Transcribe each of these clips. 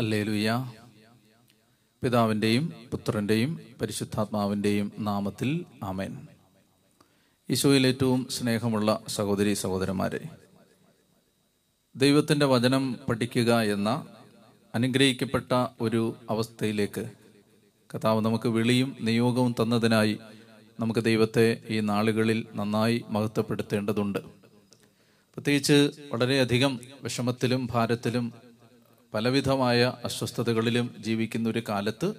Alleluia പിതാവിന്റെയും പുത്രന്റെയും പരിശുദ്ധാത്മാവിന്റെയും നാമത്തിൽ ആമേൻ. ഈശോയിൽ ഏറ്റവും സ്നേഹമുള്ള സഹോദരി സഹോദരന്മാരെ ദൈവത്തിന്റെ വചനം പഠിക്കുക എന്ന അനുഗ്രഹിക്കപ്പെട്ട ഒരു അവസ്ഥയിലേക്ക് കഥാവ് നമുക്ക് വിളിയും നിയോഗവും തന്നതിനായി നമുക്ക് ദൈവത്തെ ഈ നാളുകളിൽ നന്നായി മഹത്വപ്പെടുത്തേണ്ടതുണ്ട്. പ്രത്യേകിച്ച് വളരെയധികം വിഷമത്തിലും ഭാരത്തിലും പലവിധമായ അസ്വസ്ഥതകളിലും ജീവിക്കുന്ന ഒരു കാലത്ത്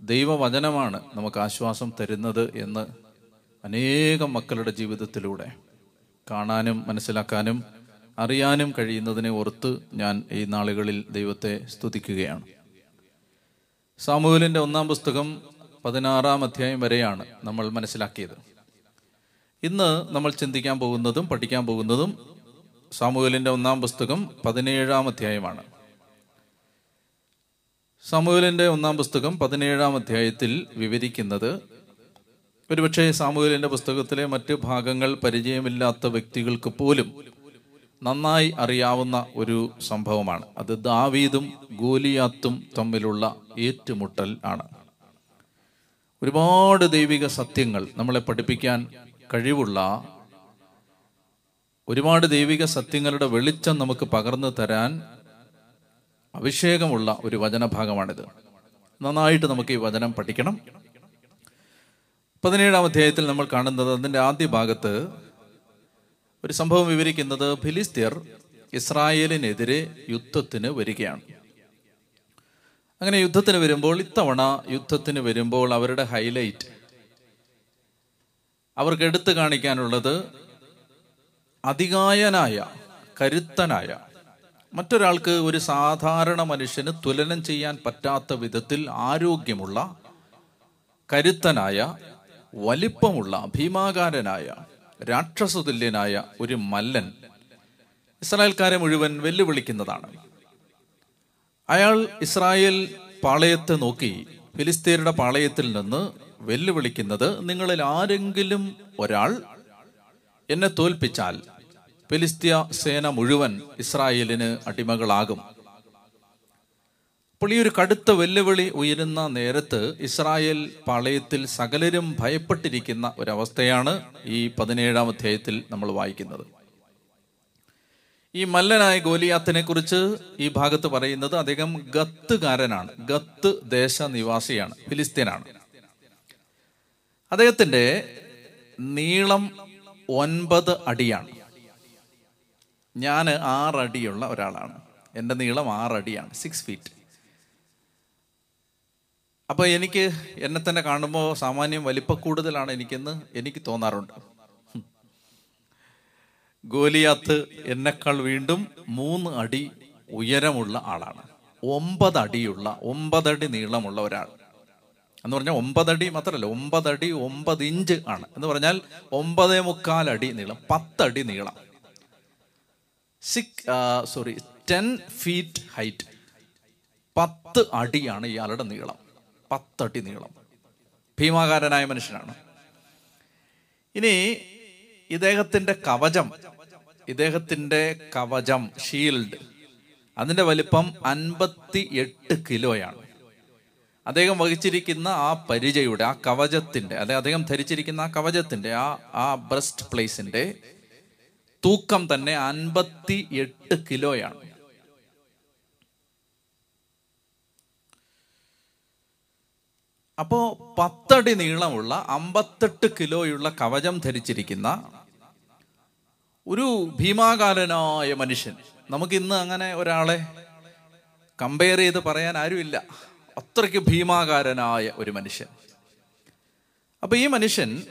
ദൈവവചനമാണ് നമുക്ക് ആശ്വാസം തരുന്നത് എന്ന് അനേകം മക്കളുടെ ജീവിതത്തിലൂടെ കാണാനും മനസ്സിലാക്കാനും അറിയാനും കഴിയുന്നതിനെ ഓർത്ത് ഞാൻ ഈ നാളുകളിൽ ദൈവത്തെ സ്തുതിക്കുകയാണ്. സാമൂഹലിന്റെ ഒന്നാം പുസ്തകം പതിനാറാം അധ്യായം വരെയാണ് നമ്മൾ മനസ്സിലാക്കിയത്. ഇന്ന് നമ്മൾ ചിന്തിക്കാൻ പോകുന്നതും പഠിക്കാൻ പോകുന്നതും സാമൂഹലിന്റെ ഒന്നാം പുസ്തകം പതിനേഴാം അധ്യായമാണ്. സാമൂഹലിന്റെ ഒന്നാം പുസ്തകം പതിനേഴാം അധ്യായത്തിൽ വിവരിക്കുന്നത് ഒരുപക്ഷെ സാമൂഹലിന്റെ പുസ്തകത്തിലെ മറ്റ് ഭാഗങ്ങൾ പരിചയമില്ലാത്ത വ്യക്തികൾക്ക് പോലും നന്നായി അറിയാവുന്ന ഒരു സംഭവമാണ്. അത് ദാവീദും ഗോലിയാത്തും തമ്മിലുള്ള ഏറ്റുമുട്ടൽ ആണ്. ഒരുപാട് ദൈവിക സത്യങ്ങൾ നമ്മളെ പഠിപ്പിക്കാൻ കഴിവുള്ള ഒരുപാട് ദൈവിക സത്യങ്ങളുടെ വെളിച്ചം നമുക്ക് പകർന്നു തരാൻ അഭിഷേകമുള്ള ഒരു വചനഭാഗമാണിത്. നന്നായിട്ട് നമുക്ക് ഈ വചനം പഠിക്കണം. പതിനേഴാം അധ്യായത്തിൽ നമ്മൾ കാണുന്നത് അതിന്റെ ആദ്യ ഭാഗത്ത് ഒരു സംഭവം വിവരിക്കുന്നത് ഫിലിസ്തീർ ഇസ്രായേലിനെതിരെ യുദ്ധത്തിന് വരികയാണ്. അങ്ങനെ യുദ്ധത്തിന് വരുമ്പോൾ ഇത്തവണ യുദ്ധത്തിന് വരുമ്പോൾ അവരുടെ ഹൈലൈറ്റ് അവർക്ക് എടുത്തു കാണിക്കാനുള്ളത് അതികായനായ കരുത്തനായ മറ്റൊരാൾക്ക് ഒരു സാധാരണ മനുഷ്യന് തുലനം ചെയ്യാൻ പറ്റാത്ത വിധത്തിൽ ആരോഗ്യമുള്ള കരുത്തനായ വലിപ്പമുള്ള ഭീമാകാരനായ രാക്ഷസതുല്യനായ ഒരു മല്ലൻ ഇസ്രായേൽക്കാരെ മുഴുവൻ വെല്ലുവിളിക്കുന്നതാണ്. അയാൾ ഇസ്രായേൽ പാളയത്തെ നോക്കി ഫിലിസ്തീനയുടെ പാളയത്തിൽ നിന്ന് വെല്ലുവിളിക്കുന്നത് നിങ്ങളിൽ ആരെങ്കിലും ഒരാൾ എന്നെ തോൽപ്പിച്ചാൽ ഫിലിസ്തീയ സേന മുഴുവൻ ഇസ്രായേലിന് അടിമകളാകും. അപ്പോൾ ഈ ഒരു കടുത്ത വെല്ലുവിളി ഉയരുന്ന നേരത്ത് ഇസ്രായേൽ പാളയത്തിൽ സകലരും ഭയപ്പെട്ടിരിക്കുന്ന ഒരവസ്ഥയാണ് ഈ പതിനേഴാം അധ്യായത്തിൽ നമ്മൾ വായിക്കുന്നത്. ഈ മല്ലനായ ഗോലിയാത്തിനെ കുറിച്ച് ഈ ഭാഗത്ത് പറയുന്നത് അദ്ദേഹം ഗത്തുകാരനാണ്. ഗത്ത് ദേശ നിവാസിയാണ് ഫിലിസ്തീനാണ്. അദ്ദേഹത്തിന്റെ നീളം ഒൻപത് അടിയാണ്. ഞാൻ ആറടിയുള്ള ഒരാളാണ്. എന്റെ നീളം ആറടിയാണ് സിക്സ് ഫീറ്റ് അപ്പോൾ എനിക്ക് എന്നെ തന്നെ കാണുമ്പോൾ സാമാന്യം വലിപ്പ കൂടുതലാണ് എനിക്കെന്ന് എനിക്ക് തോന്നാറുണ്ട്. ഗോലിയാത്ത് എന്നെക്കാൾ വീണ്ടും മൂന്ന് അടി ഉയരമുള്ള ആളാണ്. ഒമ്പത് അടിയുള്ള ഒമ്പതടി നീളമുള്ള ഒരാൾ. എന്ന് പറഞ്ഞാൽ ഒമ്പതടി മാത്രമല്ല ഒമ്പതടി ഒമ്പത് ഇഞ്ച് ആണ്. എന്ന് പറഞ്ഞാൽ ഒമ്പതേ മുക്കാൽ അടി നീളം പത്തടി നീളം. Six sorry ten feet height പത്ത് അടിയാണ് ഇയാളുടെ നീളം. പത്തടി നീളം. ഭീമാകാരനായ മനുഷ്യനാണ്. ഇനി ഇദ്ദേഹത്തിന്റെ കവചം. ഇദ്ദേഹത്തിന്റെ കവചം ഷീൽഡ് അതിന്റെ വലിപ്പം അൻപത്തി എട്ട് കിലോയാണ്. അദ്ദേഹം വഹിച്ചിരിക്കുന്ന ആ പരിചയുടെ ആ കവചത്തിന്റെ അല്ലെ അദ്ദേഹം ധരിച്ചിരിക്കുന്ന ആ കവചത്തിന്റെ ആ ആ ബ്രസ്റ്റ് പ്ലേസിന്റെ തൂക്കം തന്നെ അൻപത്തി എട്ട് കിലോയാണ്. അപ്പോ പത്തടി നീളമുള്ള അമ്പത്തെട്ട് കിലോയുള്ള കവചം ധരിച്ചിരിക്കുന്ന ഒരു ഭീമാകാരനായ മനുഷ്യൻ. നമുക്ക് ഇന്ന് അങ്ങനെ ഒരാളെ കമ്പയർ ചെയ്ത് പറയാൻ ആരുമില്ല. അത്രയ്ക്ക് ഭീമാകാരനായ ഒരു മനുഷ്യൻ. അപ്പൊ ഈ മനുഷ്യൻ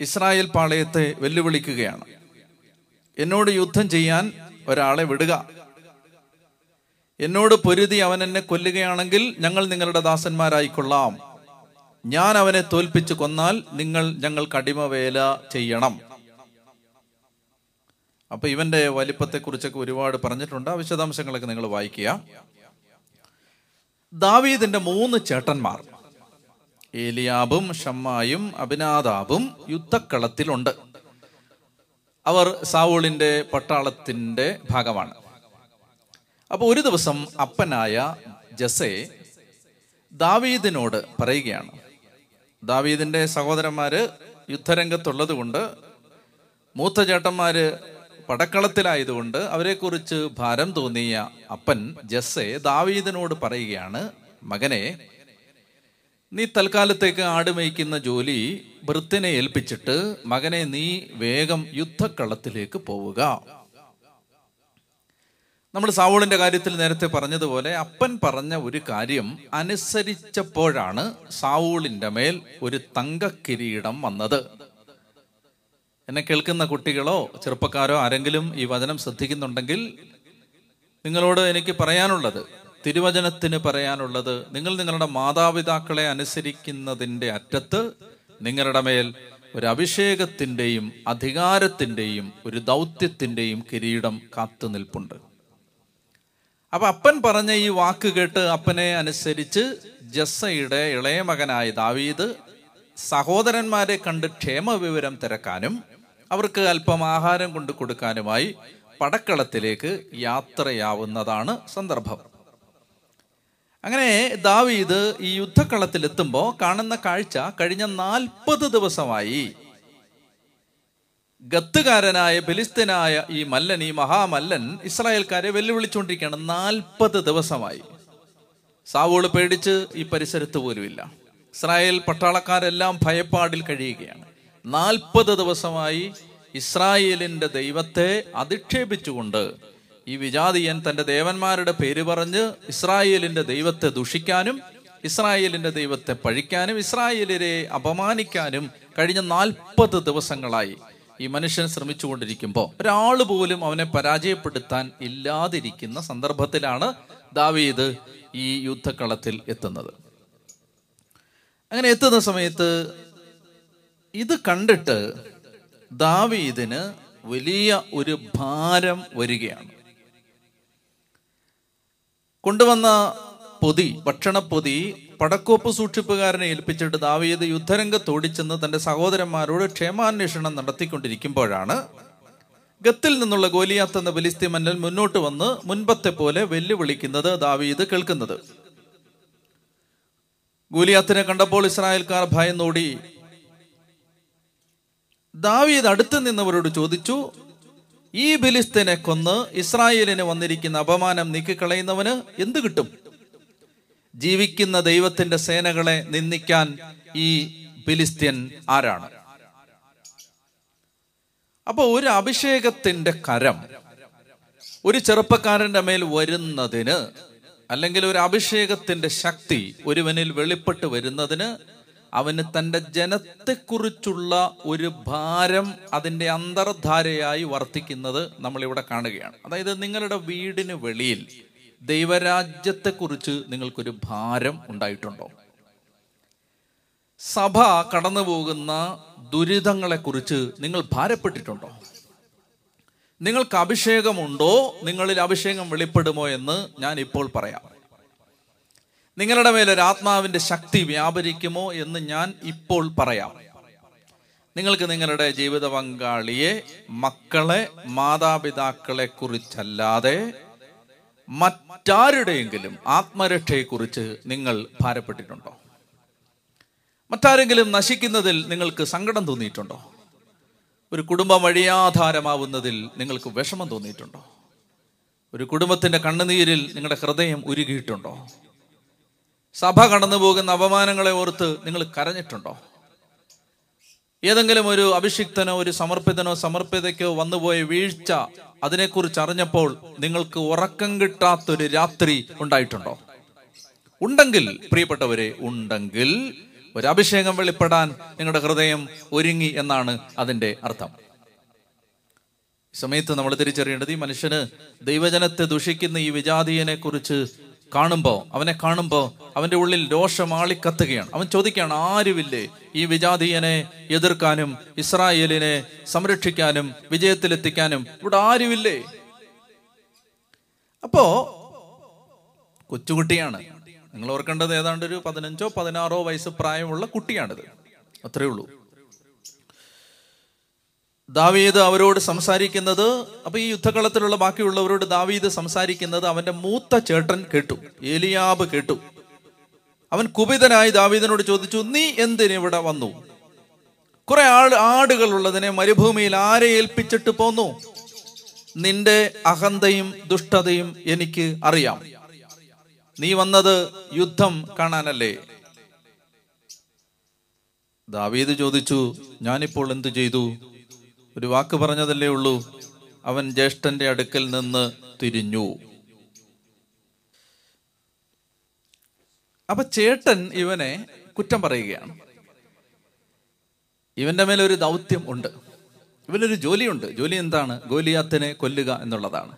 ഇസ്രായേൽ പാളയത്തെ വെല്ലുവിളിക്കുകയാണ്. എന്നോട് യുദ്ധം ചെയ്യാൻ ഒരാളെ വിടുക. എന്നോട് പൊരുതി അവൻ എന്നെ കൊല്ലുകയാണെങ്കിൽ ഞങ്ങൾ നിങ്ങളുടെ ദാസന്മാരായിക്കൊള്ളാം. ഞാൻ അവനെ തോൽപ്പിച്ച് കൊന്നാൽ നിങ്ങൾ ഞങ്ങൾക്ക് അടിമവേല ചെയ്യണം. അപ്പൊ ഇവന്റെ വലിപ്പത്തെ കുറിച്ചൊക്കെ ഒരുപാട് പറഞ്ഞിട്ടുണ്ട്. ആ വിശദാംശങ്ങളൊക്കെ നിങ്ങൾ വായിക്കുക. ദാവീദിന്റെ മൂന്ന് ചേട്ടന്മാർ ഏലിയാബും ഷമ്മായും അഭിനാദാബും യുദ്ധക്കളത്തിലുണ്ട്. അവർ സാവൂളിന്റെ പട്ടാളത്തിന്റെ ഭാഗമാണ്. അപ്പോൾ ഒരു ദിവസം അപ്പനായ ജസെ ദാവീദിനോട് പറയുകയാണ്. ദാവീദിന്റെ സഹോദരന്മാര് യുദ്ധരംഗത്തുള്ളത് കൊണ്ട് മൂത്ത ചേട്ടന്മാര് പടക്കളത്തിലായതുകൊണ്ട് അവരെക്കുറിച്ച് ഭാരം തോന്നിയ അപ്പൻ ജസ്സെ ദാവീദിനോട് പറയുകയാണ് മകനെ നീ തൽക്കാലത്തേക്ക് ആട് മേയ്ക്കുന്ന ജോലി ഭൃത്തിനെ ഏൽപ്പിച്ചിട്ട് മകനെ നീ വേഗം യുദ്ധക്കളത്തിലേക്ക് പോവുക. നമ്മൾ സാവൂളിന്റെ കാര്യത്തിൽ നേരത്തെ പറഞ്ഞതുപോലെ അപ്പൻ പറഞ്ഞ ഒരു കാര്യം അനുസരിച്ചപ്പോഴാണ് സാവൂളിന്റെ മേൽ ഒരു തങ്കക്കിരീടം വന്നത്. എന്നെ കേൾക്കുന്ന കുട്ടികളോ ചെറുപ്പക്കാരോ ആരെങ്കിലും ഈ വചനം ശ്രദ്ധിക്കുന്നുണ്ടെങ്കിൽ നിങ്ങളോട് എനിക്ക് പറയാനുള്ളത് തിരുവചനത്തിന് പറയാനുള്ളത് നിങ്ങൾ നിങ്ങളുടെ മാതാപിതാക്കളെ അനുസരിക്കുന്നതിന്റെ അറ്റത്ത് നിങ്ങളുടെ മേൽ ഒരു അഭിഷേകത്തിന്റെയും അധികാരത്തിന്റെയും ഒരു ദൗത്യത്തിന്റെയും കിരീടം കാത്തു നിൽപ്പുണ്ട്. അപ്പൊ അപ്പൻ പറഞ്ഞ ഈ വാക്ക് കേട്ട് അപ്പനെ അനുസരിച്ച് ജസ്സയുടെ ഇളയ മകനായ ദാവീദ് സഹോദരന്മാരെ കണ്ട് ക്ഷേമ വിവരം തിരക്കാനും അവർക്ക് അല്പം ആഹാരം കൊണ്ടു കൊടുക്കാനുമായി പടക്കളത്തിലേക്ക് യാത്രയാവുന്നതാണ് സന്ദർഭം. അങ്ങനെ ദാവീദ് ഈ യുദ്ധക്കളത്തിൽ എത്തുമ്പോൾ കാണുന്ന കാഴ്ച കഴിഞ്ഞ നാൽപ്പത് ദിവസമായി. ഗത്തുകാരനായ ബലിസ്തനായ ഈ മല്ലൻ ഈ മഹാമല്ലൻ ഇസ്രായേൽക്കാരെ വെല്ലുവിളിച്ചുകൊണ്ടിരിക്കുകയാണ്. നാൽപ്പത് ദിവസമായി. സാവോൾ പേടിച്ച് ഈ പരിസരത്ത് പോലുമില്ല. ഇസ്രായേൽ പട്ടാളക്കാരെല്ലാം ഭയപ്പാടിൽ കഴിയുകയാണ്. നാൽപ്പത് ദിവസമായി ഇസ്രായേലിന്റെ ദൈവത്തെ അധിക്ഷേപിച്ചുകൊണ്ട് ഈ വിജാതിയൻ തന്റെ ദേവന്മാരുടെ പേര് പറഞ്ഞ് ഇസ്രായേലിന്റെ ദൈവത്തെ ദുഷിക്കാനും ഇസ്രായേലിന്റെ ദൈവത്തെ പഴിക്കാനും ഇസ്രായേലിനെ അപമാനിക്കാനും കഴിഞ്ഞ നാൽപ്പത് ദിവസങ്ങളായി ഈ മനുഷ്യൻ ശ്രമിച്ചുകൊണ്ടിരിക്കുമ്പോൾ ഒരാൾ പോലും അവനെ പരാജയപ്പെടുത്താൻ ഇല്ലാതിരിക്കുന്ന സന്ദർഭത്തിലാണ് ദാവീദ് ഈ യുദ്ധക്കളത്തിൽ എത്തുന്നത്. അങ്ങനെ എത്തുന്ന സമയത്ത് ഇത് കണ്ടിട്ട് ദാവീദിന് വലിയ ഒരു ഭാരം വരികയാണ്. കൊണ്ടുവന്ന പൊതി ഭക്ഷണപ്പൊതി പടക്കോപ്പ് സൂക്ഷിപ്പുകാരനെ ഏൽപ്പിച്ചിട്ട് ദാവീദ് യുദ്ധരംഗത്ത് ഓടിച്ചെന്ന് തന്റെ സഹോദരന്മാരോട് ക്ഷേമാന്വേഷണം നടത്തിക്കൊണ്ടിരിക്കുമ്പോഴാണ് ഗത്തിൽ നിന്നുള്ള ഗോലിയാത്ത് എന്ന ബലിസ്തി മന്നൽ മുന്നോട്ട് വന്ന് മുൻപത്തെ പോലെ വെല്ലുവിളിക്കുന്നത് ദാവീദ് കേൾക്കുന്നത്. ഗോലിയാത്തിനെ കണ്ടപ്പോൾ ഇസ്രായേൽക്കാർ ഭയന്നോടി ദാവീദ് അടുത്ത് നിന്നവരോട് ചോദിച്ചു ഈ ബലിസ്തനെ കൊന്ന് ഇസ്രായേലിന് വന്നിരിക്കുന്ന അപമാനം നീക്കിക്കളയുന്നവന് എന്ത് കിട്ടും? ജീവിക്കുന്ന ദൈവത്തിന്റെ സേനകളെ നിന്ദിക്കാൻ ഈ ബിലിസ്ത്യൻ ആരാണ്? അപ്പൊ ഒരു അഭിഷേകത്തിന്റെ കരം ഒരു ചെറുപ്പക്കാരന്റെ മേൽ വരുന്നതിന് അല്ലെങ്കിൽ ഒരു അഭിഷേകത്തിന്റെ ശക്തി ഒരുവനിൽ വെളിപ്പെട്ട് വരുന്നതിന് അവന് തന്റെ ജനത്തെക്കുറിച്ചുള്ള ഒരു ഭാരം അതിന്റെ അന്തർധാരയായി വർത്തിക്കുന്നത് നമ്മളിവിടെ കാണുകയാണ്. അതായത് നിങ്ങളുടെ വീടിന് വെളിയിൽ ദൈവരാജ്യത്തെക്കുറിച്ച് നിങ്ങൾക്കൊരു ഭാരം ഉണ്ടായിട്ടുണ്ടോ? സഭ കടന്നു പോകുന്ന ദുരിതങ്ങളെക്കുറിച്ച് നിങ്ങൾ ഭാരപ്പെട്ടിട്ടുണ്ടോ? നിങ്ങൾക്ക് അഭിഷേകമുണ്ടോ? നിങ്ങളിൽ അഭിഷേകം വെളിപ്പെടുമോ എന്ന് ഞാൻ ഇപ്പോൾ പറയാം. നിങ്ങളുടെ മേൽ ഒരു ആത്മാവിന്റെ ശക്തി വ്യാപരിക്കുമോ എന്ന് ഞാൻ ഇപ്പോൾ പറയാം. നിങ്ങൾക്ക് നിങ്ങളുടെ ജീവിത പങ്കാളിയെ മക്കളെ മാതാപിതാക്കളെ കുറിച്ചല്ലാതെ മറ്റാരുടെയെങ്കിലും ആത്മരക്ഷയെക്കുറിച്ച് നിങ്ങൾ ഭാരപ്പെട്ടിട്ടുണ്ടോ? മറ്റാരെങ്കിലും നശിക്കുന്നതിൽ നിങ്ങൾക്ക് സങ്കടം തോന്നിയിട്ടുണ്ടോ? ഒരു കുടുംബം വഴിയാധാരമാവുന്നതിൽ നിങ്ങൾക്ക് വിഷമം തോന്നിയിട്ടുണ്ടോ? ഒരു കുടുംബത്തിന്റെ കണ്ണുനീരിൽ നിങ്ങളുടെ ഹൃദയം ഉരുകിയിട്ടുണ്ടോ? സഭ കടന്നു പോകുന്ന അപമാനങ്ങളെ ഓർത്ത് നിങ്ങൾ കരഞ്ഞിട്ടുണ്ടോ? ഏതെങ്കിലും ഒരു അഭിഷിക്തനോ ഒരു സമർപ്പിതനോ സമർപ്പിതയ്ക്കോ വന്നുപോയ വീഴ്ച അതിനെക്കുറിച്ച് അറിഞ്ഞപ്പോൾ നിങ്ങൾക്ക് ഉറക്കം കിട്ടാത്തൊരു രാത്രി ഉണ്ടായിട്ടുണ്ടോ? ഉണ്ടെങ്കിൽ പ്രിയപ്പെട്ടവരെ ഉണ്ടെങ്കിൽ ഒരു അഭിഷേകം വെളിപ്പെടാൻ നിങ്ങളുടെ ഹൃദയം ഒരുങ്ങി എന്നാണ് അതിന്റെ അർത്ഥം. സമയത്ത് നമ്മൾ തിരിച്ചറിയേണ്ടത് ഈ മനുഷ്യന് ദൈവജനത്തെ ദുഷിക്കുന്ന ഈ വിജാതീയനെ കുറിച്ച് കാണുമ്പോൾ അവനെ കാണുമ്പോൾ അവന്റെ ഉള്ളിൽ രോഷം ആളിക്കത്തുകയാണ് അവൻ ചോദിക്കുകയാണ് ആരുമില്ലേ ഈ വിജാതീയനെ എതിർക്കാനും ഇസ്രായേലിനെ സംരക്ഷിക്കാനും വിജയത്തിലെത്തിക്കാനും? ഇവിടെ ആരുമില്ലേ? അപ്പോ കൊച്ചുകുട്ടിയാണ്. നിങ്ങൾ ഓർക്കേണ്ടത് ഏതാണ്ട് ഒരു പതിനഞ്ചോ പതിനാറോ വയസ്സ് പ്രായമുള്ള കുട്ടിയാണിത്. അത്രേ ഉള്ളൂ. ദാവീദ് അവരോട് സംസാരിക്കുന്നത് അപ്പൊ ഈ യുദ്ധകളത്തിലുള്ള ബാക്കിയുള്ളവരോട് ദാവീദ് സംസാരിക്കുന്നത് അവന്റെ മൂത്ത ചേട്ടൻ കേട്ടു ഏലിയാബ് കേട്ടു. അവൻ കുപിതനായി ദാവീദിനോട് ചോദിച്ചു നീ എന്തിനിവിടെ വന്നു? കുറെ ആൾ ആടുകൾ ഉള്ളതിനെ മരുഭൂമിയിൽ ആരെ ഏൽപ്പിച്ചിട്ട് പോന്നു? നിന്റെ അഹന്തയും ദുഷ്ടതയും എനിക്ക് അറിയാം. നീ വന്നത് യുദ്ധം കാണാനല്ലേ? ദാവീദ് ചോദിച്ചു ഞാനിപ്പോൾ എന്തു ചെയ്തു? ഒരു വാക്ക് പറഞ്ഞതല്ലേ ഉള്ളൂ. അവൻ ജ്യേഷ്ഠന്റെ അടുക്കൽ നിന്ന് തിരിഞ്ഞു. അപ്പൊ ചേട്ടൻ ഇവനെ കുറ്റം പറയുകയാണ്. ഇവന്റെ മേലെ ഒരു ദൗത്യം ഉണ്ട്. ഇവനൊരു ജോലിയുണ്ട്. ജോലി എന്താണ്? ഗോലിയാത്തിനെ കൊല്ലുക എന്നുള്ളതാണ്.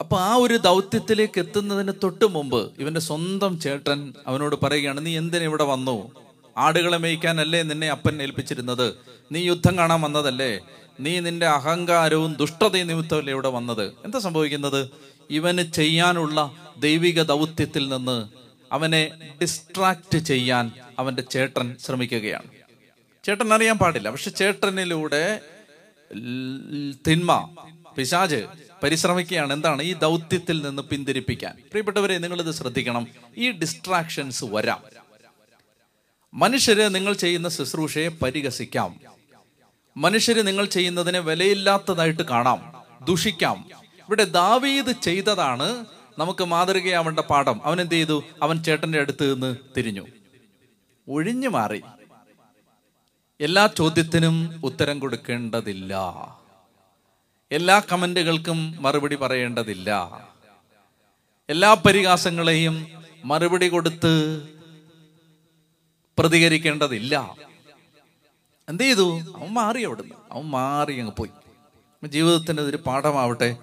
അപ്പൊ ആ ഒരു ദൗത്യത്തിലേക്ക് എത്തുന്നതിന് തൊട്ട് മുമ്പ് ഇവന്റെ സ്വന്തം ചേട്ടൻ അവനോട് പറയുകയാണ് നീ എന്തിനു ഇവിടെ വന്നു? ആടുകളെ മേയ്ക്കാനല്ലേ നിന്നെ അപ്പൻ ഏൽപ്പിച്ചിരുന്നത്? നീ യുദ്ധം കാണാൻ വന്നതല്ലേ? നീ നിന്റെ അഹങ്കാരവും ദുഷ്ടതയും നിമിത്തമല്ലേ ഇവിടെ വന്നത്? എന്താ സംഭവിക്കുന്നത്? ഇവന് ചെയ്യാനുള്ള ദൈവിക ദൗത്യത്തിൽ നിന്ന് അവനെ ഡിസ്ട്രാക്ട് ചെയ്യാൻ അവന്റെ ചേട്ടൻ ശ്രമിക്കുകയാണ്. ചേട്ടൻ അറിയാൻ പാടില്ല. പക്ഷെ ചേട്ടനിലൂടെ തിന്മ പിശാജ് പരിശ്രമിക്കുകയാണ്. എന്താണ്? ഈ ദൗത്യത്തിൽ നിന്ന് പിന്തിരിപ്പിക്കാൻ. പ്രിയപ്പെട്ടവരെ നിങ്ങളിത് ശ്രദ്ധിക്കണം. ഈ ഡിസ്ട്രാക്ഷൻസ് വരാം. മനുഷ്യര് നിങ്ങൾ ചെയ്യുന്ന ശുശ്രൂഷയെ പരിഹസിക്കാം. മനുഷ്യര് നിങ്ങൾ ചെയ്യുന്നതിനെ വിലയില്ലാത്തതായിട്ട് കാണാം. ദുഷിക്കാം. ഇവിടെ ദാവീദ് ചെയ്തതാണ് നമുക്ക് മാതൃകയാവേണ്ട പാഠം. അവൻ എന്ത് ചെയ്തു? അവൻ ചേട്ടന്റെ അടുത്ത് നിന്ന് തിരിഞ്ഞു. ഒഴിഞ്ഞു മാറി. എല്ലാ ചോദ്യത്തിനും ഉത്തരം കൊടുക്കേണ്ടതില്ല. എല്ലാ കമന്റുകൾക്കും മറുപടി പറയേണ്ടതില്ല. എല്ലാ പരിഹാസങ്ങളെയും മറുപടി കൊടുത്ത് പ്രതികരിക്കേണ്ടതില്ല. എന്ത് ചെയ്തു? അവൻ മാറി അവിടുന്ന്. അവൻ മാറി അങ്ങ് പോയി. ജീവിതത്തിന്റെ ഒരു പാഠമാവട്ടെ.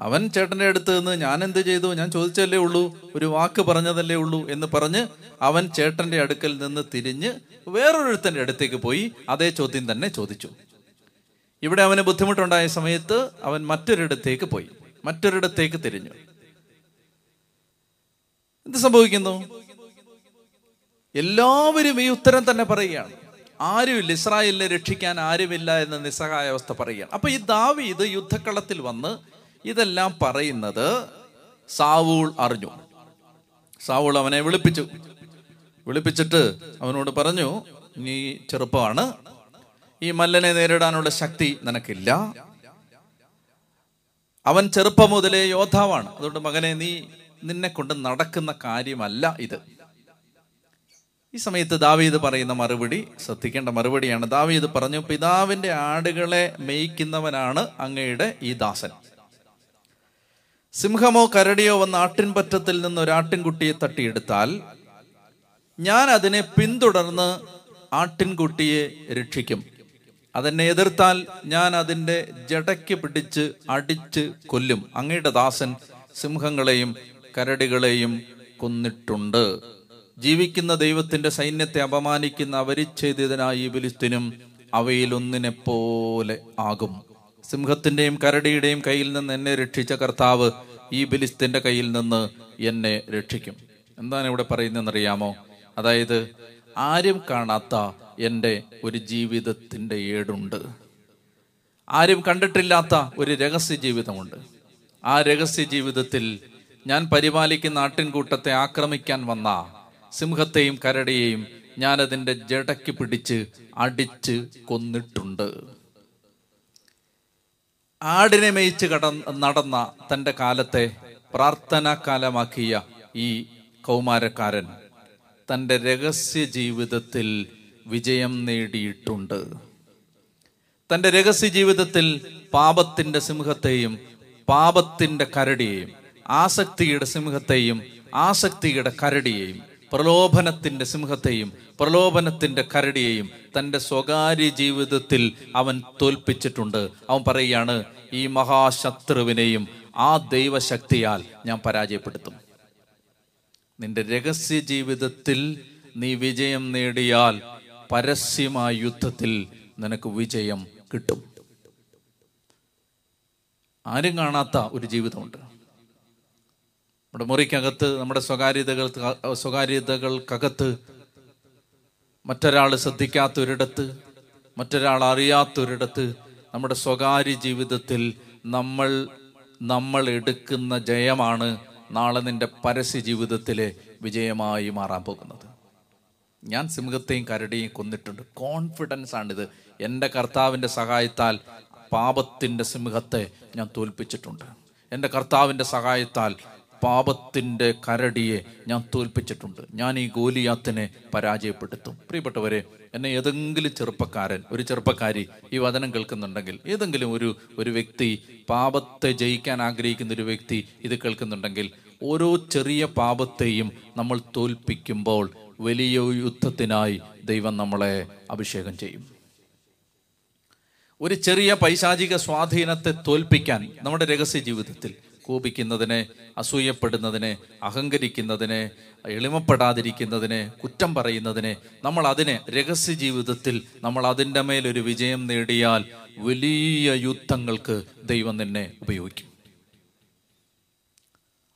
അവൻ ചേട്ടന്റെ അടുത്ത് നിന്ന് ഞാൻ എന്ത് ചെയ്തു? ഞാൻ ചോദിച്ചല്ലേ ഉള്ളൂ. ഒരു വാക്ക് പറഞ്ഞതല്ലേ ഉള്ളൂ എന്ന് പറഞ്ഞ് അവൻ ചേട്ടന്റെ അടുക്കൽ നിന്ന് തിരിഞ്ഞ് വേറൊരുത്തന്റെ അടുത്തേക്ക് പോയി അതേ ചോദ്യം തന്നെ ചോദിച്ചു. ഇവിടെ അവന് ബുദ്ധിമുട്ടുണ്ടായ സമയത്ത് അവൻ മറ്റൊരിടത്തേക്ക് പോയി. മറ്റൊരിടത്തേക്ക് തിരിഞ്ഞു. എന്ത് സംഭവിക്കുന്നു? എല്ലാവരും ഈ ഉത്തരം തന്നെ പറയുകയാണ്. ആരുമില്ല ഇസ്രായേലിനെ രക്ഷിക്കാൻ ആരുമില്ല എന്ന നിസ്സഹായ അവസ്ഥ പറയുകയാണ്. അപ്പൊ ഈ ദാവി ഇത് യുദ്ധക്കളത്തിൽ വന്ന് ഇതെല്ലാം പറയുന്നത് സാവൂൾ അറിഞ്ഞു. സാവൂൾ അവനെ വിളിപ്പിച്ചു. വിളിപ്പിച്ചിട്ട് അവനോട് പറഞ്ഞു നീ ചെറുപ്പമാണ്. ഈ മല്ലനെ നേരിടാനുള്ള ശക്തി നിനക്കില്ല. അവൻ ചെറുപ്പം മുതലേ യോദ്ധാവാണ്. അതുകൊണ്ട് മകനെ നീ നിന്നെ കൊണ്ട് നടക്കുന്ന കാര്യമല്ല ഇത്. ഈ സമയത്ത് ദാവീദ് പറയുന്ന മറുപടി ശ്രദ്ധിക്കേണ്ട മറുപടിയാണ്. ദാവീദ് പറഞ്ഞു പിതാവിന്റെ ആടുകളെ മേയ്ക്കുന്നവനാണ് അങ്ങയുടെ ഈ ദാസൻ. സിംഹമോ കരടിയോ വന്ന് ആട്ടിൻപറ്റത്തിൽ നിന്ന് ഒരു ആട്ടിൻകുട്ടിയെ തട്ടിയെടുത്താൽ ഞാൻ അതിനെ പിന്തുടർന്ന് ആട്ടിൻകുട്ടിയെ രക്ഷിക്കും. അതെന്നെ എതിർത്താൽ ഞാൻ അതിന്റെ ജടയ്ക്ക് പിടിച്ച് അടിച്ച് കൊല്ലും. അങ്ങയുടെ ദാസൻ സിംഹങ്ങളെയും കരടികളെയും കൊന്നിട്ടുണ്ട്. ജീവിക്കുന്ന ദൈവത്തിന്റെ സൈന്യത്തെ അപമാനിക്കുന്ന അവരിച്ഛേദിതനായ ഈ ബലിസ്തിനും അവയിലൊന്നിനെ പോലെ ആകും. സിംഹത്തിന്റെയും കരടിയുടെയും കയ്യിൽ നിന്ന് എന്നെ രക്ഷിച്ച കർത്താവ് ഈ ബലിസ്തിന്റെ കയ്യിൽ നിന്ന് എന്നെ രക്ഷിക്കും. എന്താണ് ഇവിടെ പറയുന്നതെന്നറിയാമോ? അതായത് ആരും കാണാത്ത എന്റെ ഒരു ജീവിതത്തിന്റെ ഏടുണ്ട്. ആരും കണ്ടിട്ടില്ലാത്ത ഒരു രഹസ്യ ജീവിതമുണ്ട്. ആ രഹസ്യ ജീവിതത്തിൽ ഞാൻ പരിപാലിക്കുന്ന ആട്ടിൻകൂട്ടത്തെ ആക്രമിക്കാൻ വന്ന സിംഹത്തെയും കരടിയെയും ഞാൻ അതിന്റെ ജടയ്ക്ക് പിടിച്ച് അടിച്ച് കൊന്നിട്ടുണ്ട്. ആടിനെ മേയിച്ച് കട നടന്ന തന്റെ കാലത്തെ പ്രാർത്ഥനാ കാലമാക്കിയ ഈ കൗമാരക്കാരൻ തന്റെ രഹസ്യ ജീവിതത്തിൽ വിജയം നേടിയിട്ടുണ്ട്. തന്റെ രഹസ്യ ജീവിതത്തിൽ പാപത്തിന്റെ സിംഹത്തെയും പാപത്തിന്റെ കരടിയെയും ആസക്തിയുടെ സിംഹത്തെയും ആസക്തിയുടെ കരടിയെയും പ്രലോഭനത്തിന്റെ സിംഹത്തെയും പ്രലോഭനത്തിന്റെ കരടിയെയും തന്റെ സ്വകാര്യ ജീവിതത്തിൽ അവൻ തോൽപ്പിച്ചിട്ടുണ്ട്. അവൻ പറയുകയാണ് ഈ മഹാശത്രുവിനെയും ആ ദൈവശക്തിയാൽ ഞാൻ പരാജയപ്പെടുത്തും. നിന്റെ രഹസ്യ ജീവിതത്തിൽ നീ വിജയം നേടിയാൽ പരസ്യമായ യുദ്ധത്തിൽ നിനക്ക് വിജയം കിട്ടും. ആരും കാണാത്ത ഒരു ജീവിതമുണ്ട്. നമ്മുടെ മുറിക്കകത്ത് നമ്മുടെ സ്വകാര്യതകൾ സ്വകാര്യതകൾക്കകത്ത് മറ്റൊരാൾ ശ്രദ്ധിക്കാത്തൊരിടത്ത് മറ്റൊരാൾ അറിയാത്തൊരിടത്ത് നമ്മുടെ സ്വകാര്യ ജീവിതത്തിൽ നമ്മൾ നമ്മൾ എടുക്കുന്ന ജയമാണ് നാളെ നിന്റെ പരസ്യ ജീവിതത്തിലെ വിജയമായി മാറാൻ പോകുന്നത്. ഞാൻ സിംഹത്തെയും കരടിയും കൊന്നിട്ടുണ്ട്. കോൺഫിഡൻസ് ആണിത്. എന്റെ കർത്താവിന്റെ സഹായത്താൽ പാപത്തിന്റെ സിംഹത്തെ ഞാൻ തോൽപ്പിച്ചിട്ടുണ്ട്. എന്റെ കർത്താവിന്റെ സഹായത്താൽ പാപത്തിന്റെ കരടിയെ ഞാൻ തോൽപ്പിച്ചിട്ടുണ്ട്. ഞാൻ ഈ ഗോലിയാത്തിനെ പരാജയപ്പെടുത്തും. പ്രിയപ്പെട്ടവരെ എന്നെ ഏതെങ്കിലും ചെറുപ്പക്കാരൻ ഒരു ചെറുപ്പക്കാരി ഈ വചനം കേൾക്കുന്നുണ്ടെങ്കിൽ ഏതെങ്കിലും ഒരു ഒരു വ്യക്തി പാപത്തെ ജയിക്കാൻ ആഗ്രഹിക്കുന്ന ഒരു വ്യക്തി ഇത് കേൾക്കുന്നുണ്ടെങ്കിൽ ഓരോ ചെറിയ പാപത്തെയും നമ്മൾ തോൽപ്പിക്കുമ്പോൾ വലിയ യുദ്ധത്തിനായി ദൈവം നമ്മളെ അഭിഷേകം ചെയ്യും. ഒരു ചെറിയ പൈശാചിക സ്വാധീനത്തെ തോൽപ്പിക്കാൻ നമ്മുടെ രഹസ്യ ജീവിതത്തിൽ കോപിക്കുന്നതിനെ അസൂയപ്പെടുന്നതിനെ അഹങ്കരിക്കുന്നതിനെ എളിമപ്പെടാതിരിക്കുന്നതിനെ കുറ്റം പറയുന്നതിനെ നമ്മൾ അതിനെ രഹസ്യ ജീവിതത്തിൽ നമ്മൾ അതിന്റെ മേലൊരു വിജയം നേടിയാൽ വലിയ യുദ്ധങ്ങൾക്ക് ദൈവം നിന്നെ ഉപയോഗിക്കും.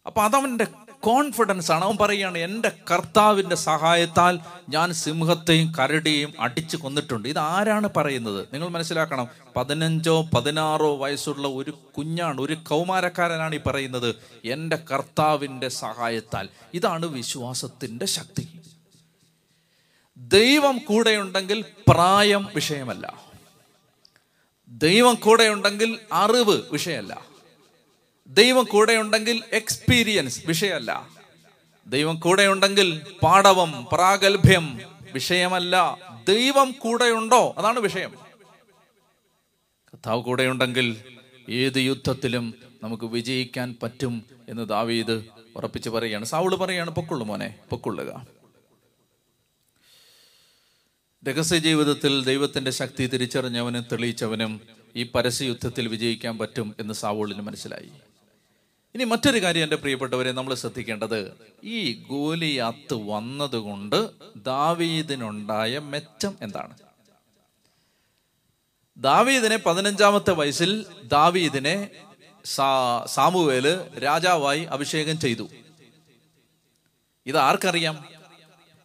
അപ്പൊ അതവന്റെ കോൺഫിഡൻസ് ആണ്. അവൻ പറയുകയാണ് എന്റെ കർത്താവിന്റെ സഹായത്താൽ ഞാൻ സിംഹത്തെയും കരടിയെയും അടിച്ചു കൊന്നിട്ടുണ്ട്. ഇത് ആരാണ് പറയുന്നത്? നിങ്ങൾ മനസ്സിലാക്കണം പതിനഞ്ചോ പതിനാറോ വയസ്സുള്ള ഒരു കുഞ്ഞാണ് ഒരു കൗമാരക്കാരനാണ് ഈ പറയുന്നത്. എന്റെ കർത്താവിന്റെ സഹായത്താൽ. ഇതാണ് വിശ്വാസത്തിന്റെ ശക്തി. ദൈവം കൂടെയുണ്ടെങ്കിൽ പ്രായം വിഷയമല്ല. ദൈവം കൂടെയുണ്ടെങ്കിൽ അറിവ് വിഷയമല്ല. ദൈവം കൂടെയുണ്ടെങ്കിൽ എക്സ്പീരിയൻസ് വിഷയമല്ല. ദൈവം കൂടെയുണ്ടെങ്കിൽ പാടവം പ്രാഗൽഭ്യം വിഷയമല്ല. ദൈവം കൂടെയുണ്ടോ? അതാണ് വിഷയം. കർത്താവ് കൂടെയുണ്ടെങ്കിൽ ഏത് യുദ്ധത്തിലും നമുക്ക് വിജയിക്കാൻ പറ്റും എന്ന് ദാവീദ് ഉറപ്പിച്ച് പറയുകയാണ്. സാവുൾ പറയാണ് പൊക്കുള്ളു മോനെ പൊക്കുള്ളുക. രഹസ്യ ജീവിതത്തിൽ ദൈവത്തിന്റെ ശക്തി തിരിച്ചറിഞ്ഞവനും തെളിയിച്ചവനും ഈ പരസ്യ യുദ്ധത്തിൽ വിജയിക്കാൻ പറ്റും എന്ന് സാവൂളിന് മനസ്സിലായി. ഇനി മറ്റൊരു കാര്യം എന്റെ പ്രിയപ്പെട്ടവരെ നമ്മൾ ശ്രദ്ധിക്കേണ്ടത് ഈ ഗോലിയാത്ത് വന്നതുകൊണ്ട് ദാവീദിനുണ്ടായ മെച്ചം എന്താണ്? ദാവീദിനെ പതിനഞ്ചാമത്തെ വയസ്സിൽ ദാവീദിനെ സാമുവേൽ രാജാവായി അഭിഷേകം ചെയ്തു. ഇത് ആർക്കറിയാം?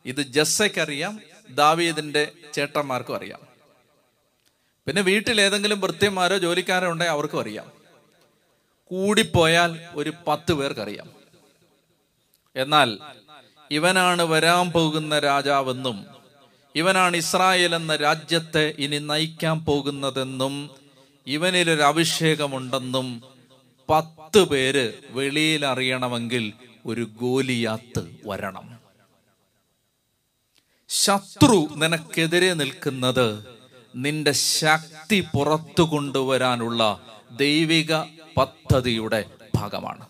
ഇത് ജസ്സയ്ക്കറിയാം ദാവീദിന്റെ ചേട്ടന്മാർക്കും അറിയാം. പിന്നെ വീട്ടിൽ ഏതെങ്കിലും വൃത്യന്മാരോ ജോലിക്കാരോ ഉണ്ടെങ്കിൽ അവർക്കും അറിയാം. കൂടിപ്പോയാൽ ഒരു പത്ത് പേർക്കറിയാം. എന്നാൽ ഇവനാണ് വരാൻ പോകുന്ന രാജാവെന്നും ഇവനാണ് ഇസ്രായേൽ എന്ന രാജ്യത്തെ ഇനി നയിക്കാൻ പോകുന്നതെന്നും ഇവനിലൊരു അഭിഷേകമുണ്ടെന്നും പത്ത് പേര് വെളിയിൽ അറിയണമെങ്കിൽ ഒരു ഗോലിയാത്ത് വരണം. ശത്രു നിനക്കെതിരെ നിൽക്കുന്നത് നിന്റെ ശക്തി പുറത്തു കൊണ്ടുവരാനുള്ള ദൈവിക പദ്ധതിയുടെ ഭാഗമാണ്.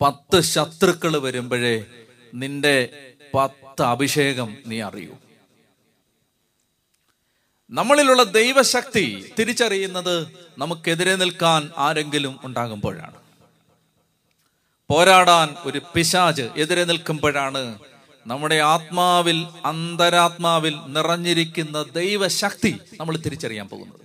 പത്ത് ശത്രുക്കൾ വരുമ്പോഴേ നിന്റെ പത്ത് അഭിഷേകം നീ അറിയൂ. നമ്മളിലുള്ള ദൈവശക്തി തിരിച്ചറിയുന്നത് നമുക്കെതിരെ നിൽക്കാൻ ആരെങ്കിലും ഉണ്ടാകുമ്പോഴാണ്. പോരാടാൻ ഒരു പിശാജ് എതിരെ നിൽക്കുമ്പോഴാണ് നമ്മുടെ ആത്മാവിൽ അന്തരാത്മാവിൽ നിറഞ്ഞിരിക്കുന്ന ദൈവശക്തി നമ്മൾ തിരിച്ചറിയാൻ പോകുന്നത്.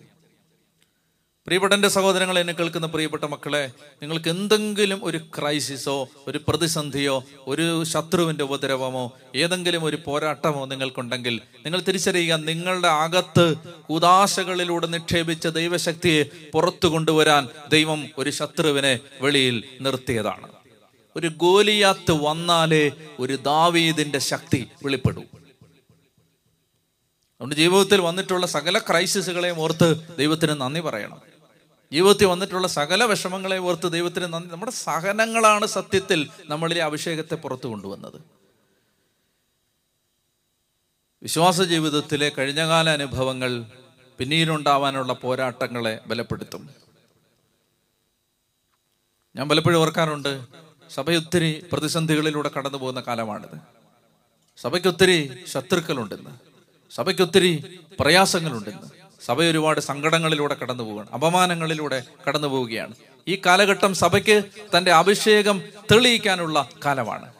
പ്രിയപ്പെട്ട സഹോദരങ്ങൾ എന്നെ കേൾക്കുന്ന പ്രിയപ്പെട്ട മക്കളെ നിങ്ങൾക്ക് എന്തെങ്കിലും ഒരു ക്രൈസിസോ ഒരു പ്രതിസന്ധിയോ ഒരു ശത്രുവിന്റെ ഉപദ്രവമോ ഏതെങ്കിലും ഒരു പോരാട്ടമോ നിങ്ങൾക്കുണ്ടെങ്കിൽ നിങ്ങൾ തിരിച്ചറിയുക നിങ്ങളുടെ അകത്ത് ഉദാശകളിലൂടെ നിക്ഷേപിച്ച ദൈവശക്തിയെ പുറത്തു കൊണ്ടുവരാൻ ദൈവം ഒരു ശത്രുവിനെ വെളിയിൽ നിർത്തിയതാണ്. ഒരു ഗോലിയാത്ത് വന്നാലേ ഒരു ദാവീദിന്റെ ശക്തി വെളിപ്പെടൂ. അതുകൊണ്ട് ജീവിതത്തിൽ വന്നിട്ടുള്ള സകല ക്രൈസിസുകളെയും ഓർത്ത് ദൈവത്തിന് നന്ദി പറയണം. ജീവിതത്തിൽ വന്നിട്ടുള്ള സകല വിഷമങ്ങളെ ഓർത്ത് ദൈവത്തിന് നന്ദി. നമ്മുടെ സഹനങ്ങളാണ് സത്യത്തിൽ നമ്മളിലെ അഭിഷേകത്തെ പുറത്തു കൊണ്ടുവന്നത്. വിശ്വാസ ജീവിതത്തിലെ കഴിഞ്ഞകാല അനുഭവങ്ങൾ പിന്നീടുണ്ടാവാനുള്ള പോരാട്ടങ്ങളെ ബലപ്പെടുത്തും. ഞാൻ പലപ്പോഴും ഓർക്കാറുണ്ട് സഭയൊത്തിരി പ്രതിസന്ധികളിലൂടെ കടന്നു പോകുന്ന കാലമാണിത്. സഭയ്ക്കൊത്തിരി ശത്രുക്കളുണ്ടെന്ന് സഭയ്ക്കൊത്തിരി പ്രയാസങ്ങളുണ്ടെന്ന്. സഭ ഒരുപാട് സങ്കടങ്ങളിലൂടെ കടന്നു പോവുകയാണ് അപമാനങ്ങളിലൂടെ കടന്നു പോവുകയാണ് ഈ കാലഘട്ടം സഭയ്ക്ക് തന്റെ അഭിഷേകം തെളിയിക്കാനുള്ള കാലമാണ്.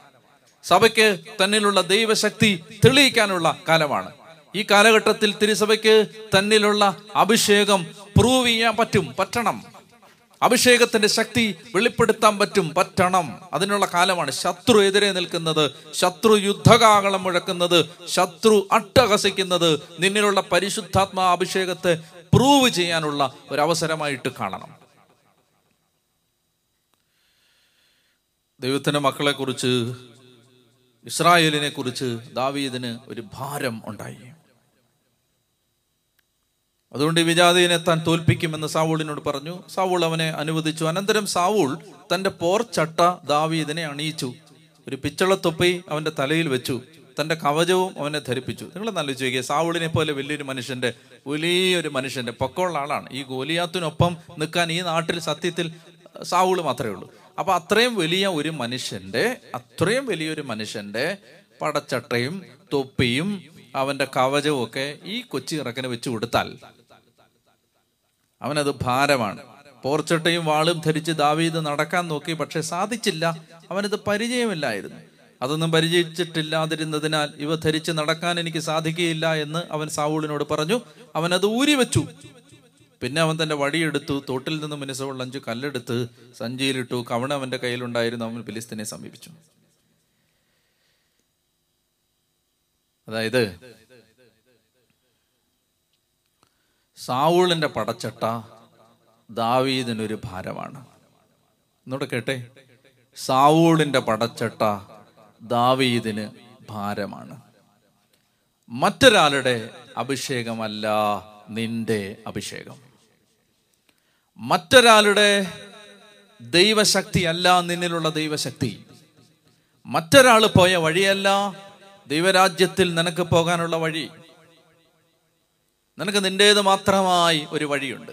സഭയ്ക്ക് തന്നിലുള്ള ദൈവശക്തി തെളിയിക്കാനുള്ള കാലമാണ്. ഈ കാലഘട്ടത്തിൽ തിരുസഭയ്ക്ക് തന്നിലുള്ള അഭിഷേകം പ്രൂവ് ചെയ്യാൻ പറ്റും പറ്റണം. അഭിഷേകത്തിന്റെ ശക്തി വെളിപ്പെടുത്താൻ പറ്റും പറ്റണം. അതിനുള്ള കാലമാണ് ശത്രു എതിരെ നിൽക്കുന്നത്. ശത്രു യുദ്ധകാകളം മുഴക്കുന്നത് ശത്രു അട്ടഹസിക്കുന്നത്. നിന്നിലുള്ള പരിശുദ്ധാത്മാ അഭിഷേകത്തെ പ്രൂവ് ചെയ്യാനുള്ള ഒരു അവസരമായിട്ട് കാണണം. ദൈവത്തിന്റെ മക്കളെ കുറിച്ച് ഇസ്രായേലിനെ കുറിച്ച് ദാവീദിന് ഒരു ഭാരം ഉണ്ടായി. അതുകൊണ്ട് ഈ വിജാതിയെ താൻ തോൽപ്പിക്കുമെന്ന് സാവൂളിനോട് പറഞ്ഞു. സാവൂൾ അവനെ അനുവദിച്ചു. അനന്തരം സാവൂൾ തന്റെ പോർച്ചട്ട ദാവീദിനെ അണിയിച്ചു. ഒരു പിച്ചളത്തൊപ്പി അവന്റെ തലയിൽ വെച്ചു. തന്റെ കവചവും അവനെ ധരിപ്പിച്ചു. നിങ്ങൾ നല്ല ചോദിക്കുക സാവൂളിനെ പോലെ വലിയൊരു മനുഷ്യന്റെ വലിയൊരു മനുഷ്യന്റെ പൊക്കമുള്ള ആളാണ്. ഈ ഗോലിയാത്തിനൊപ്പം നിൽക്കാൻ ഈ നാട്ടിൽ സത്യത്തിൽ സാവൂൾ മാത്രമേ ഉള്ളൂ. അപ്പൊ അത്രയും വലിയ ഒരു മനുഷ്യന്റെ അത്രയും വലിയൊരു മനുഷ്യന്റെ പടച്ചട്ടയും തൊപ്പിയും അവന്റെ കവചവും ഒക്കെ ഈ കൊച്ചി ഇറക്കന് വെച്ച് കൊടുത്താൽ അവനത് ഭാരമാണ്. പോർച്ചട്ടയും വാളും ധരിച്ച് ദാവീദ് നടക്കാൻ നോക്കി പക്ഷെ സാധിച്ചില്ല. അവനത് പരിചയമില്ലായിരുന്നു. അതൊന്നും പരിചയിച്ചിട്ടില്ലാതിരുന്നതിനാൽ ഇവ ധരിച്ച് നടക്കാൻ എനിക്ക് സാധിക്കുകയില്ല എന്ന് അവൻ സാവൂളിനോട് പറഞ്ഞു. അവൻ അത് ഊരി വെച്ചു പിന്നെ അവൻ തന്റെ വടിയെടുത്തു തോട്ടിൽ നിന്ന് മിനുസമുള്ള അഞ്ചു കല്ലെടുത്ത് സഞ്ചിയിലിട്ടു. കവണ അവന്റെ കയ്യിലുണ്ടായിരുന്നു. അവൻ ഫിലിസ്തീനെ സമീപിച്ചു. അതായത് സാവൂളിന്റെ പടച്ചട്ട ദാവീദിനൊരു ഭാരമാണ്. എന്നോട് കേട്ടെ? സാവൂളിന്റെ പടച്ചട്ട ദാവീദിന് ഭാരമാണ്. മറ്റൊരാളുടെ അഭിഷേകമല്ല നിന്റെ അഭിഷേകം. മറ്റൊരാളുടെ ദൈവശക്തി അല്ല നിന്നിലുള്ള ദൈവശക്തി. മറ്റൊരാൾ പോയ വഴിയല്ല ദൈവരാജ്യത്തിൽ നിനക്ക് പോകാനുള്ള വഴി. നിനക്ക് നിന്റേത് മാത്രമായി ഒരു വഴിയുണ്ട്.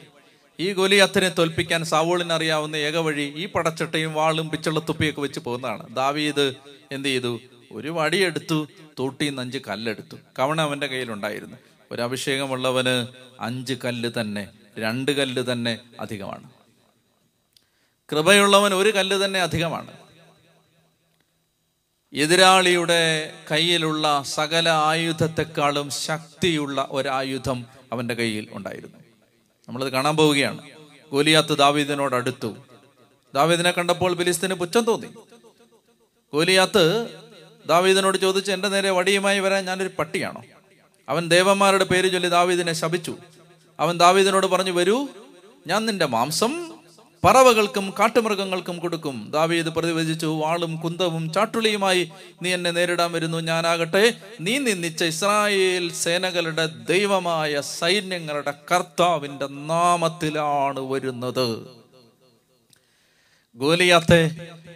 ഈ ഗോലിയാത്തിനെ തോൽപ്പിക്കാൻ സാവോളിന് അറിയാവുന്ന ഏക വഴി ഈ പടച്ചട്ടയും വാളും പിച്ചളത്തുപ്പിയൊക്കെ വെച്ച് പോകുന്നതാണ്. ദാവീദ് എന്ത് ചെയ്തു? ഒരു വടിയെടുത്തു തൂട്ടി അഞ്ച് കല്ലെടുത്തു. കവണ അവന്റെ കയ്യിലുണ്ടായിരുന്നു. ഒരു അഭിഷേകമുള്ളവന് അഞ്ച് കല്ല് തന്നെ രണ്ട് കല്ല് തന്നെ അധികമാണ്. കൃപയുള്ളവൻ ഒരു കല്ല് തന്നെ അധികമാണ്. എതിരാളിയുടെ കയ്യിലുള്ള സകല ആയുധത്തെക്കാളും ശക്തിയുള്ള ഒരായുധം അവന്റെ കയ്യിൽ ഉണ്ടായിരുന്നു. നമ്മളത് കാണാൻ പോവുകയാണ്. ഗോലിയാത്ത് ദാവീദിനോട് അടുത്തു. ദാവീദിനെ കണ്ടപ്പോൾ ബിലിസ്തിന് പുച്ഛം തോന്നി. ഗോലിയാത്ത് ദാവീദിനോട് ചോദിച്ചു എന്റെ നേരെ വടിയുമായി വരാൻ ഞാനൊരു പട്ടിയാണോ? അവൻ ദേവന്മാരുടെ പേര് ചൊല്ലി ദാവീദിനെ ശപിച്ചു. അവൻ ദാവീദിനോട് പറഞ്ഞു വരൂ ഞാൻ നിന്റെ മാംസം പറവകൾക്കും കാട്ടുമൃഗങ്ങൾക്കും കൊടുക്കും. ദാവീദ് പ്രതിവചിച്ചു വാളും കുന്തവും ചാട്ടുളിയുമായി നീ എന്നെ നേരിടാൻ വരുന്നു. ഞാനാകട്ടെ നീ നിന്നിച്ച ഇസ്രായേൽ സേനകളുടെ ദൈവമായ സൈന്യങ്ങളുടെ കർത്താവിന്റെ നാമത്തിലാണ് വരുന്നത്. ഗോലിയാത്തെ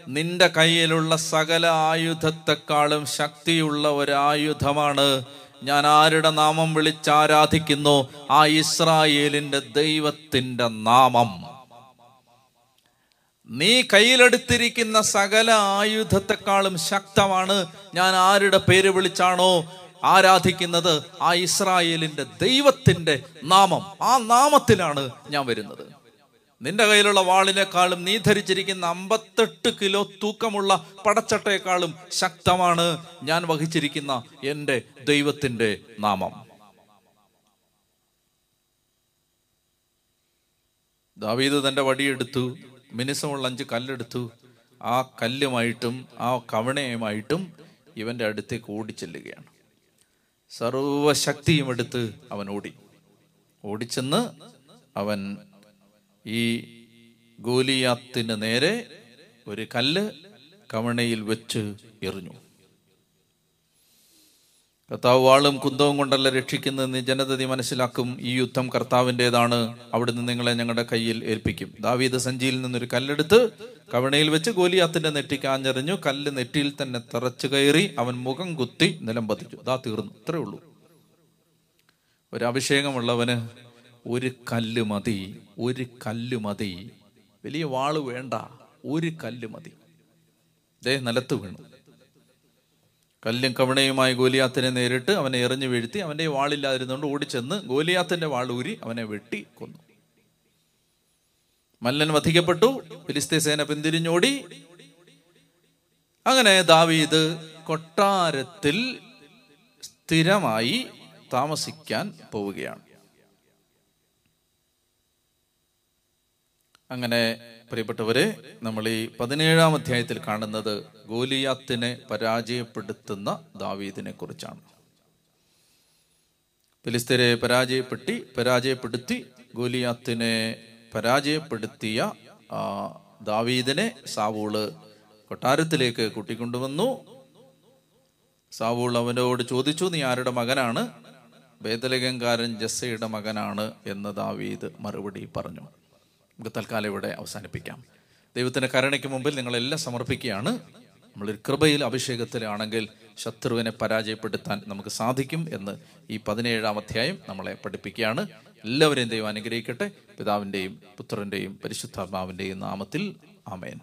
നിന്റെ കയ്യിലുള്ള സകല ആയുധത്തെക്കാളും ശക്തിയുള്ള ഒരു ആയുധമാണ്. ഞാൻ ആരുടെ നാമം വിളിച്ചാരാധിക്കുന്നു ആ ഇസ്രായേലിന്റെ ദൈവത്തിന്റെ നാമം. നീ കയ്യിലെടുത്തിരിക്കുന്ന സകല ആയുധത്തെക്കാളും ശക്തമാണ്. ഞാൻ ആരുടെ പേര് വിളിച്ചാണോ ആരാധിക്കുന്നത്? ആ ഇസ്രായേലിന്റെ ദൈവത്തിന്റെ നാമം. ആ നാമത്തിലാണ് ഞാൻ വരുന്നത്. നിന്റെ കയ്യിലുള്ള വാളിനേക്കാളും നീ ധരിച്ചിരിക്കുന്ന അമ്പത്തെട്ട് കിലോ തൂക്കമുള്ള പടച്ചട്ടയെക്കാളും ശക്തമാണ് ഞാൻ വഹിച്ചിരിക്കുന്ന എന്റെ ദൈവത്തിന്റെ നാമം. ദാവീദ് തന്റെ വടിയെടുത്തു മിനുസമുള്ള അഞ്ച് കല്ലെടുത്തു. ആ കല്ലുമായിട്ടും ആ കവണയുമായിട്ടും ഇവന്റെ അടുത്തേക്ക് ഓടിച്ചെല്ലുകയാണ്. സർവശക്തിയും എടുത്ത് അവൻ ഓടി. ഓടിച്ചെന്ന് അവൻ ഈ ഗോലിയാത്തിന് നേരെ ഒരു കല്ല് കവണയിൽ വെച്ച് എറിഞ്ഞു. കർത്താവ് വാളും കുന്തവും കൊണ്ടല്ല രക്ഷിക്കുന്നതെന്ന് ജനതതി മനസ്സിലാക്കും. ഈ യുദ്ധം കർത്താവിന്റെതാണ് അവിടുന്ന് നിങ്ങളെ ഞങ്ങളുടെ കയ്യിൽ ഏൽപ്പിക്കും. ദാവീദ് സഞ്ചിയിൽ നിന്നൊരു കല്ലെടുത്ത് കവണയിൽ വെച്ച് ഗോലിയാത്തിന്റെ നെറ്റിക്ക് ആഞ്ഞെറിഞ്ഞു. കല്ല് നെറ്റിയിൽ തന്നെ തറച്ചു കയറി അവൻ മുഖം കുത്തി നിലം പതിച്ചു അതാ തീർന്നു. അത്രേ ഉള്ളൂ. ഒരു അഭിഷേകമുള്ളവന് ഒരു കല്ല് മതി. ഒരു കല്ല് മതി. വലിയ വാൾ വേണ്ട. ഒരു കല്ല് മതി. ദേ നിലത്ത് വീണു. കല്ലും കവണയുമായി ഗോലിയാത്തിനെ നേരിട്ട് അവനെ എറിഞ്ഞു വീഴ്ത്തി അവന്റെ വാളില്ലാതിരുന്നുകൊണ്ട് ഓടിച്ചെന്ന് ഗോലിയാത്തിന്റെ വാളൂരി അവനെ വെട്ടി കൊന്നു. മല്ലൻ വധിക്കപ്പെട്ടു ഫിലിസ്തീൻ സേന പിന്തിരിഞ്ഞോടി. അങ്ങനെ ദാവീദ് കൊട്ടാരത്തിൽ സ്ഥിരമായി താമസിക്കാൻ പോവുകയാണ്. അങ്ങനെ പ്രിയപ്പെട്ടവരെ നമ്മൾ ഈ പതിനേഴാം അധ്യായത്തിൽ കാണുന്നത് ഗോലിയാത്തിനെ പരാജയപ്പെടുത്തുന്ന ദാവീദിനെ കുറിച്ചാണ്. ഫിലിസ്തീനെ പരാജയപ്പെട്ടി പരാജയപ്പെടുത്തി ഗോലിയാത്തിനെ പരാജയപ്പെടുത്തിയ ദാവീദിനെ സാവൂൾ കൊട്ടാരത്തിലേക്ക് കൂട്ടിക്കൊണ്ടുവന്നു. സാവൂൾ അവനോട് ചോദിച്ചു നീ ആരുടെ മകനാണ്? വേദലകങ്കാരൻ ജസ്സയുടെ മകനാണ് എന്ന് ദാവീദ് മറുപടി പറഞ്ഞു. നമുക്ക് തൽക്കാലം ഇവിടെ അവസാനിപ്പിക്കാം. ദൈവത്തിന്റെ കരുണയ്ക്ക് മുമ്പിൽ നിങ്ങളെല്ലാം സമർപ്പിക്കുകയാണ്. നമ്മളൊരു കൃപയിൽ അഭിഷേകത്തിലാണെങ്കിൽ ശത്രുവിനെ പരാജയപ്പെടുത്താൻ നമുക്ക് സാധിക്കും എന്ന് ഈ പതിനേഴാം അധ്യായം നമ്മളെ പഠിപ്പിക്കുകയാണ്. എല്ലാവരെയും ദൈവം അനുഗ്രഹിക്കട്ടെ. പിതാവിന്റെയും പുത്രന്റെയും പരിശുദ്ധാത്മാവിന്റെയും നാമത്തിൽ ആമേൻ.